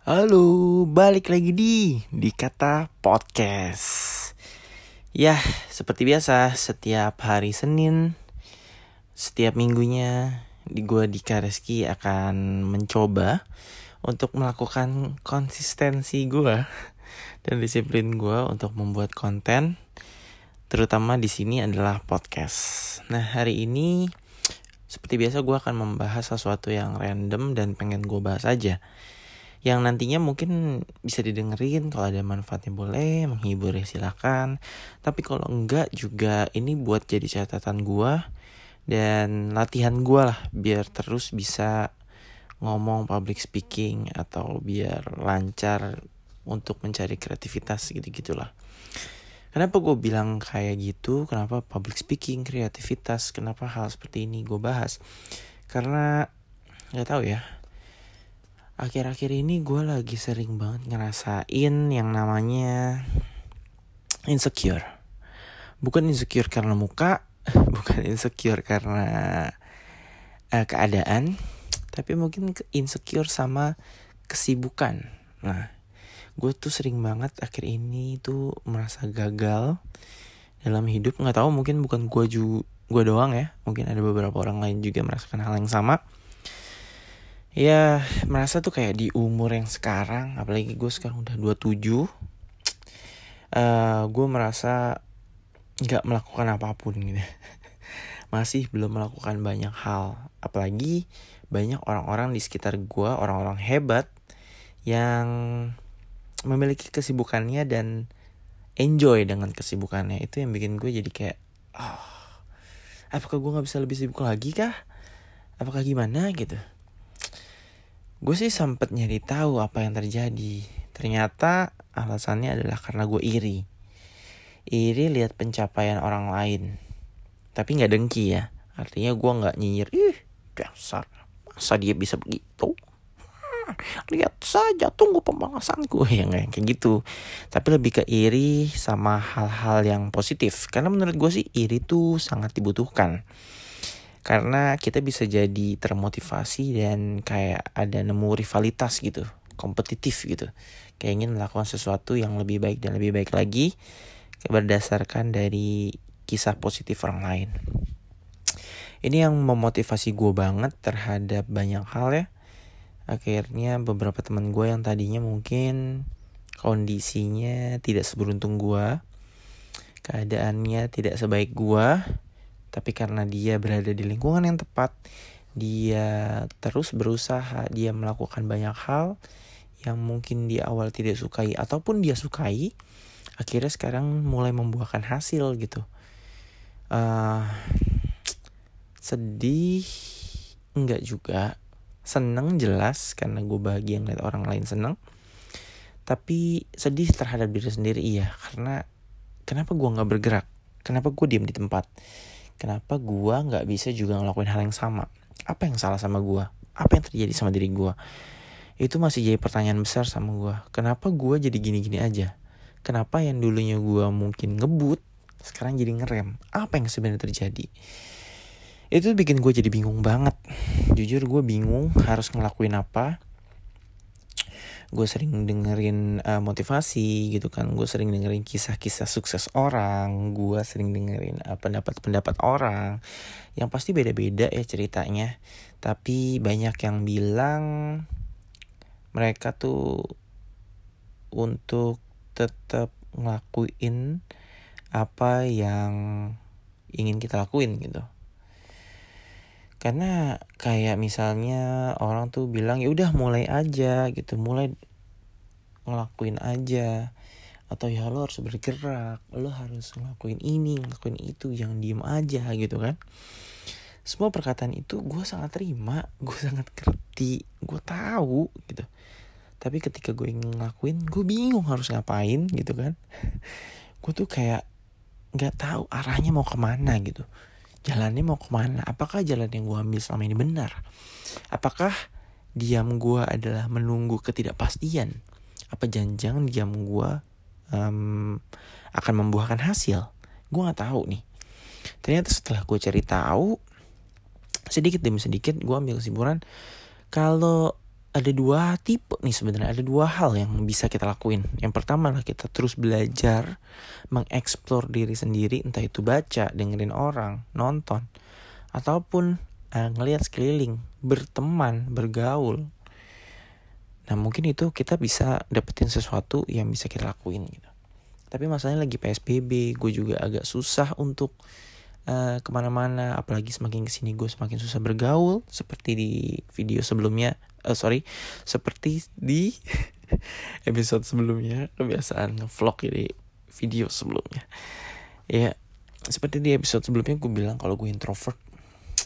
Halo, balik lagi di di kata podcast. Ya, seperti biasa, setiap hari Senin, setiap minggunya, di gua di Reski akan mencoba untuk melakukan konsistensi gua dan disiplin gua untuk membuat konten, terutama di sini adalah podcast. Nah, hari ini seperti biasa gue akan membahas sesuatu yang random dan pengen gue bahas aja yang nantinya mungkin bisa didengerin. Kalau ada manfaatnya boleh menghibur ya silakan. Tapi kalau enggak juga ini buat jadi catatan gua dan latihan gua lah biar terus bisa ngomong public speaking atau biar lancar untuk mencari kreativitas gitu gitulah kenapa gue bilang kayak gitu? Kenapa public speaking kreativitas? Kenapa hal seperti ini gue bahas? Karena nggak tahu ya akhir-akhir ini gue lagi sering banget ngerasain yang namanya insecure. Bukan insecure karena muka, bukan insecure karena uh, keadaan, tapi mungkin insecure sama kesibukan. Nah, gue tuh sering banget akhir ini tuh merasa gagal dalam hidup. Nggak tahu mungkin bukan gue gue doang ya, mungkin ada beberapa orang lain juga merasakan hal yang sama ya merasa tuh kayak di umur yang sekarang apalagi gue sekarang udah 27 uh, gue merasa nggak melakukan apa pun gitu. Masih belum melakukan banyak hal. Apalagi banyak orang-orang di sekitar gue orang-orang hebat yang memiliki kesibukannya dan enjoy dengan kesibukannya. Itu yang bikin gue jadi kayak oh, apakah gue nggak bisa lebih sibuk lagi kah? Apakah gimana? gitu gue sih sempet nyari tahu apa yang terjadi. Ternyata alasannya adalah karena gue iri. Iri lihat pencapaian orang lain. Tapi nggak dengki ya. Artinya gue nggak nyinyir. Ih, dasar. Masa dia bisa begitu? lihat saja tunggu pembalasanku ya kayak gitu tapi lebih ke iri sama hal-hal yang positif karena menurut gue sih iri tuh sangat dibutuhkan karena kita bisa jadi termotivasi dan kayak ada nemu rivalitas gitu kompetitif gitu. Kayak ingin melakukan sesuatu yang lebih baik dan lebih baik lagi berdasarkan dari kisah positif orang lain. Ini yang memotivasi gue banget terhadap banyak hal ya. Akhirnya beberapa teman gue yang tadinya mungkin kondisinya tidak seberuntung gue keadaannya tidak sebaik gue tapi karena dia berada di lingkungan yang tepat dia terus berusaha dia melakukan banyak hal yang mungkin di awal tidak sukai ataupun dia sukai akhirnya sekarang mulai membuahkan hasil gitu. Uh, sedih enggak juga. Seneng jelas karena gue bahagia ngeliat orang lain seneng. Tapi sedih terhadap diri sendiri iya. Karena kenapa gue nggak bergerak? Kenapa gue diam di tempat kenapa gua nggak bisa juga ngelakuin hal yang sama? Apa yang salah sama gua? Apa yang terjadi sama diri gua? Itu masih jadi pertanyaan besar sama gua. Kenapa gua jadi gini-gini aja? Kenapa yang dulunya gua mungkin ngebut sekarang jadi ngerem? Apa yang sebenarnya terjadi? Itu bikin gue jadi bingung banget. Jujur gue bingung harus ngelakuin apa gue sering dengerin uh, motivasi gitu kan. Gue sering dengerin kisah-kisah sukses orang. Gue sering dengerin uh, pendapat-pendapat orang. Yang pasti beda-beda ya ceritanya. Tapi banyak yang bilang mereka tuh untuk tetap ngelakuin apa yang ingin kita lakuin gitu. Karena kayak misalnya orang tuh bilang ya udah mulai aja gitu. Mulai ngelakuin aja. Atau ya lo harus bergerak. Lo harus ngelakuin ini ngelakuin itu. Jangan diem aja gitu kan. Semua perkataan itu gue sangat terima gue sangat ngerti gue tahu gitu. Tapi ketika gue ngelakuin gue bingung harus ngapain gitu kan. Gue tuh kayak nggak tahu arahnya mau ke mana gitu. Jalannya mau ke mana? Apakah jalan yang gue ambil selama ini benar? Apakah diam gue adalah menunggu ketidakpastian apa jangan-jangan diam gue um, akan membuahkan hasil. Gue nggak tahu nih. Ternyata setelah gue cari tahu sedikit demi sedikit gue ambil kesimpulan kalau ada dua tipe nih sebenarnya ada dua hal yang bisa kita lakuin. Yang pertama lah kita terus belajar mengeksplor diri sendiri entah itu baca dengerin orang nonton ataupun uh, ngelihat sekeliling berteman bergaul nah mungkin itu kita bisa dapetin sesuatu yang bisa kita lakuin gitu. Tapi masalahnya lagi psbb gue juga agak susah untuk uh, ke mana-mana apalagi semakin ke sini gue semakin susah bergaul seperti di video sebelumnya uh, sorry seperti di episode sebelumnya kebiasaan vlog ini video sebelumnya. Ya seperti di episode sebelumnya gue bilang kalau gue introvert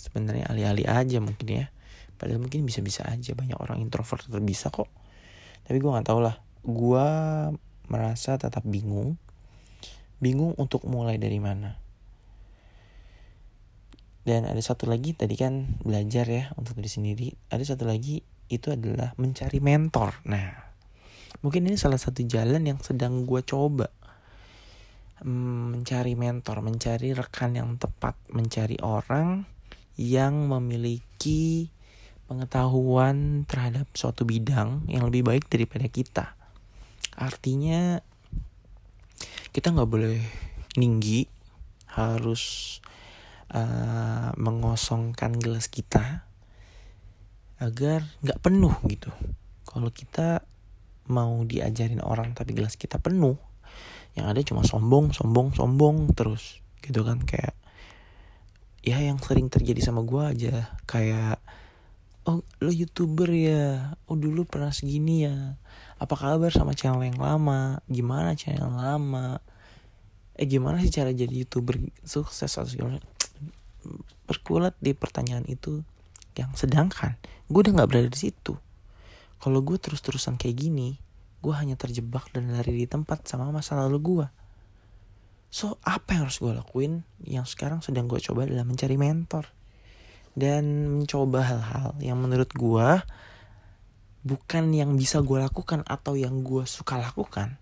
sebenarnya alih-alih aja mungkin ya padahal mungkin bisa-bisa aja banyak orang introvert tetap bisa kok. Tapi gue nggak tahu lah gue merasa tetap bingung. Bingung untuk mulai dari mana. Dan ada satu lagi tadi kan belajar ya untuk diri sendiri. Ada satu lagi itu adalah mencari mentor. Nah, mungkin ini salah satu jalan yang sedang gue coba. Hmm, mencari mentor, mencari rekan yang tepat, mencari orang yang memiliki pengetahuan terhadap suatu bidang yang lebih baik daripada kita. Artinya kita nggak boleh tinggi, harus uh, mengosongkan gelas kita agar nggak penuh gitu kalau kita mau diajarin orang tapi gelas kita penuh yang ada cuma sombong sombong sombong terus gitu kan kayak ya yang sering terjadi sama gue aja kayak oh lo youtuber ya? Oh dulu pernah segini ya? Apa kabar sama channel yang lama? Gimana channel yang lama? Eh gimana sih cara jadi youtuber? Sukses atau segala berkulat di pertanyaan itu yang sedangkan gue udah nggak berada di situ. Kalau gue terus-terusan kayak gini gue hanya terjebak dan lari di tempat sama masa lalu gue so apa yang harus gue lakuin? Yang sekarang sedang gue coba adalah mencari mentor dan mencoba hal-hal yang menurut gue bukan yang bisa gue lakukan atau yang gue suka lakukan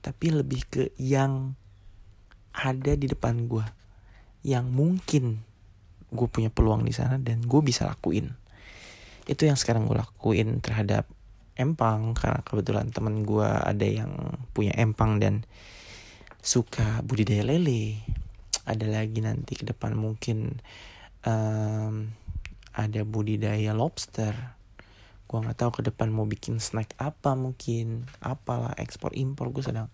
tapi lebih ke yang ada di depan gue yang mungkin gue punya peluang di sana dan gue bisa lakuin. Itu yang sekarang gue lakuin terhadap empang karena kebetulan temen gue ada yang punya empang dan suka budidaya lele. Ada lagi nanti ke depan mungkin um, ada budidaya lobster. Gue nggak tahu ke depan mau bikin snack apa mungkin. Apalah ekspor impor gue sedang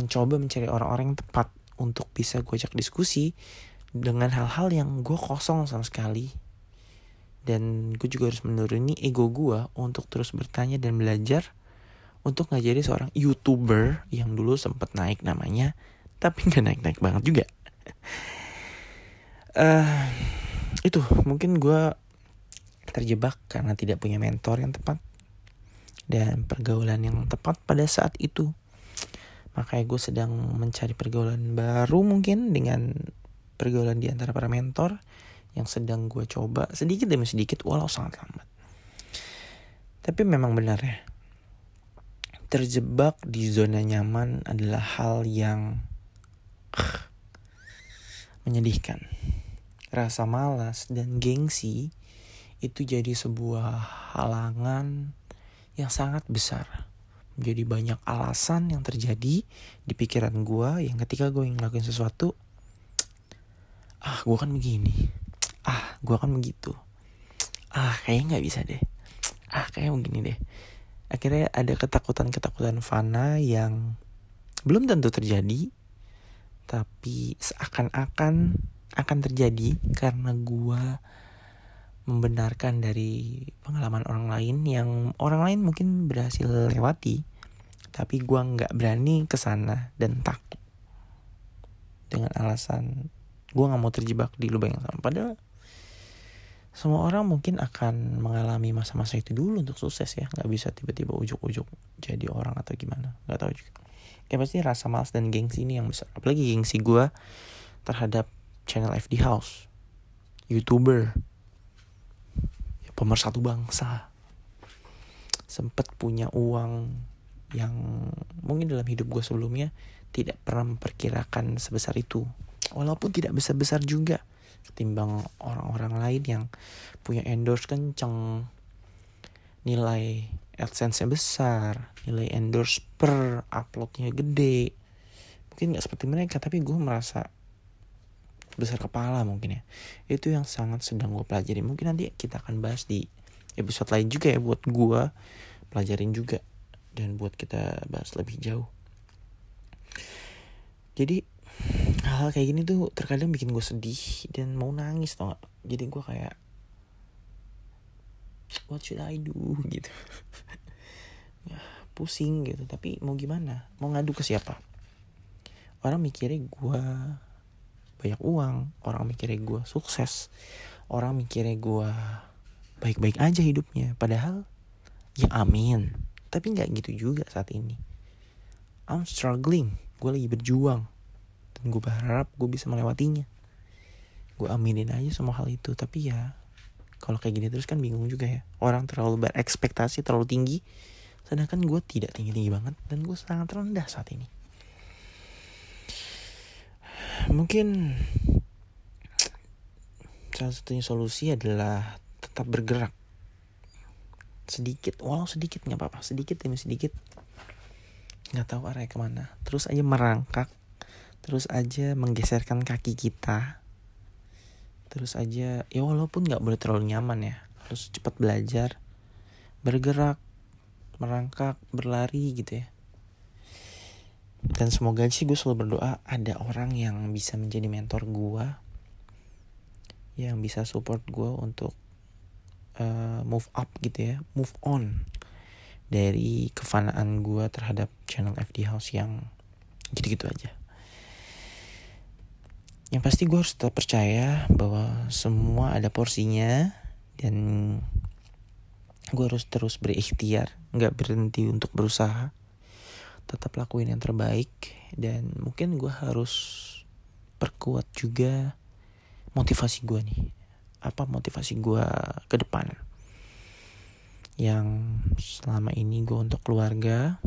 mencoba mencari orang-orang yang tepat untuk bisa gue ajak diskusi dengan hal-hal yang gue kosong sama sekali. Dan gue juga harus menuruni ego gue untuk terus bertanya dan belajar untuk nggak jadi seorang youtuber yang dulu sempat naik namanya tapi nggak naik-naik banget juga. Uh, itu mungkin gue terjebak karena tidak punya mentor yang tepat dan pergaulan yang tepat pada saat itu makanya gue sedang mencari pergaulan baru mungkin dengan pergaulan di antara para mentor yang sedang gue coba sedikit demi sedikit walau sangat lambat. Tapi memang benar ya, terjebak di zona nyaman adalah hal yang menyedihkan. Rasa malas dan gengsi itu jadi sebuah halangan yang sangat besar. Jadi banyak alasan yang terjadi di pikiran gue yang ketika gue ingin ngelakuin sesuatu ah gue kan begini. Ah gue kan begitu. Ah kayaknya nggak bisa deh. Ah kayak begini deh. Akhirnya ada ketakutan-ketakutan fana yang belum tentu terjadi tapi seakan-akan akan terjadi karena gue membenarkan dari pengalaman orang lain yang orang lain mungkin berhasil lewati tapi gue nggak berani ke sana dan takut dengan alasan gue nggak mau terjebak di lubang yang sama. Padahal semua orang mungkin akan mengalami masa-masa itu dulu untuk sukses ya. Nggak bisa tiba-tiba ujuk-ujuk jadi orang atau gimana. Nggak tahu juga. Ya pasti rasa malas dan gengsi ini yang besar. Apalagi gengsi gue terhadap channel FD House. Youtuber. Ya, pemersatu bangsa. Sempat punya uang yang mungkin dalam hidup gue sebelumnya tidak pernah memperkirakan sebesar itu. Walaupun tidak besar-besar juga. Ketimbang orang-orang lain yang punya endorse kenceng. Nilai AdSense-nya besar, nilai endorse per uploadnya gede. Mungkin nggak seperti mereka, tapi gue merasa besar kepala mungkin ya. Itu yang sangat sedang gue pelajari. Mungkin nanti kita akan bahas di episode lain juga ya buat gue pelajarin juga dan buat kita bahas lebih jauh. Jadi hal kayak gini tuh terkadang bikin gue sedih dan mau nangis tau gak? Jadi gue kayak what should I do gitu pusing gitu tapi mau gimana mau ngadu ke siapa orang mikirnya gue banyak uang orang mikirnya gue sukses orang mikirnya gue baik-baik aja hidupnya. Padahal ya amin. Tapi nggak gitu juga saat ini. I'm struggling. Gue lagi berjuang. Dan gue berharap gue bisa melewatinya. Gue aminin aja semua hal itu. Tapi ya kalau kayak gini terus kan bingung juga ya. Orang terlalu berekspektasi terlalu tinggi sedangkan gue tidak tinggi tinggi banget dan gue sangat rendah saat ini mungkin salah satunya solusi adalah tetap bergerak. Sedikit walau sedikit nggak apa-apa. Sedikit demi sedikit. Nggak tahu arahnya ke mana. Terus aja merangkak. Terus aja menggeserkan kaki kita. Terus aja ya walaupun nggak boleh terlalu nyaman ya. Harus cepat belajar. Bergerak merangkak berlari gitu ya dan semoga sih gue selalu berdoa ada orang yang bisa menjadi mentor gue yang bisa support gue untuk uh, move up gitu ya move on dari kefanaan gue terhadap channel FD House yang gitu-gitu aja. Yang pasti gue harus tetap percaya bahwa semua ada porsinya dan gue harus terus berikhtiar nggak berhenti untuk berusaha tetap lakuin yang terbaik. Dan mungkin gue harus perkuat juga motivasi gue nih. Apa motivasi gue ke depan? Yang selama ini gue untuk keluarga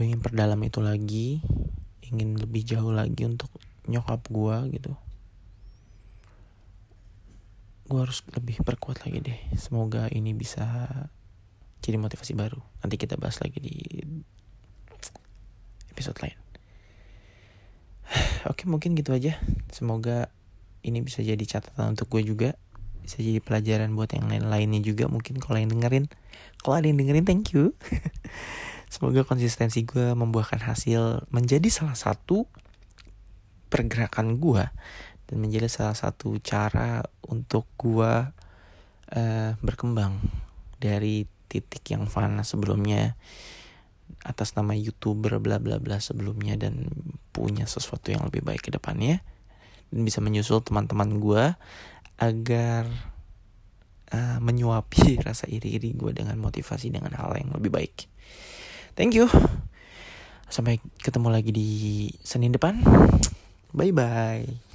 gue ingin perdalam itu lagi. Ingin lebih jauh lagi untuk nyokap gue gitu. Gue harus lebih perkuat lagi deh. Semoga ini bisa jadi motivasi baru. Nanti kita bahas lagi di episode lain. Oke mungkin gitu aja. Semoga ini bisa jadi catatan untuk gue juga. Bisa jadi pelajaran buat yang lain lainnya juga mungkin kalau yang dengerin. Kalau ada yang dengerin thank you. Semoga konsistensi gue membuahkan hasil menjadi salah satu pergerakan gue dan menjadi salah satu cara untuk gue uh, berkembang dari titik yang fana sebelumnya atas nama youtuber bla bla bla sebelumnya dan punya sesuatu yang lebih baik ke depannya dan bisa menyusul teman-teman gue agar uh, menyuapi rasa iri-iri gue dengan motivasi dengan hal yang lebih baik. Thank you. Sampai ketemu lagi di Senin depan. Bye bye.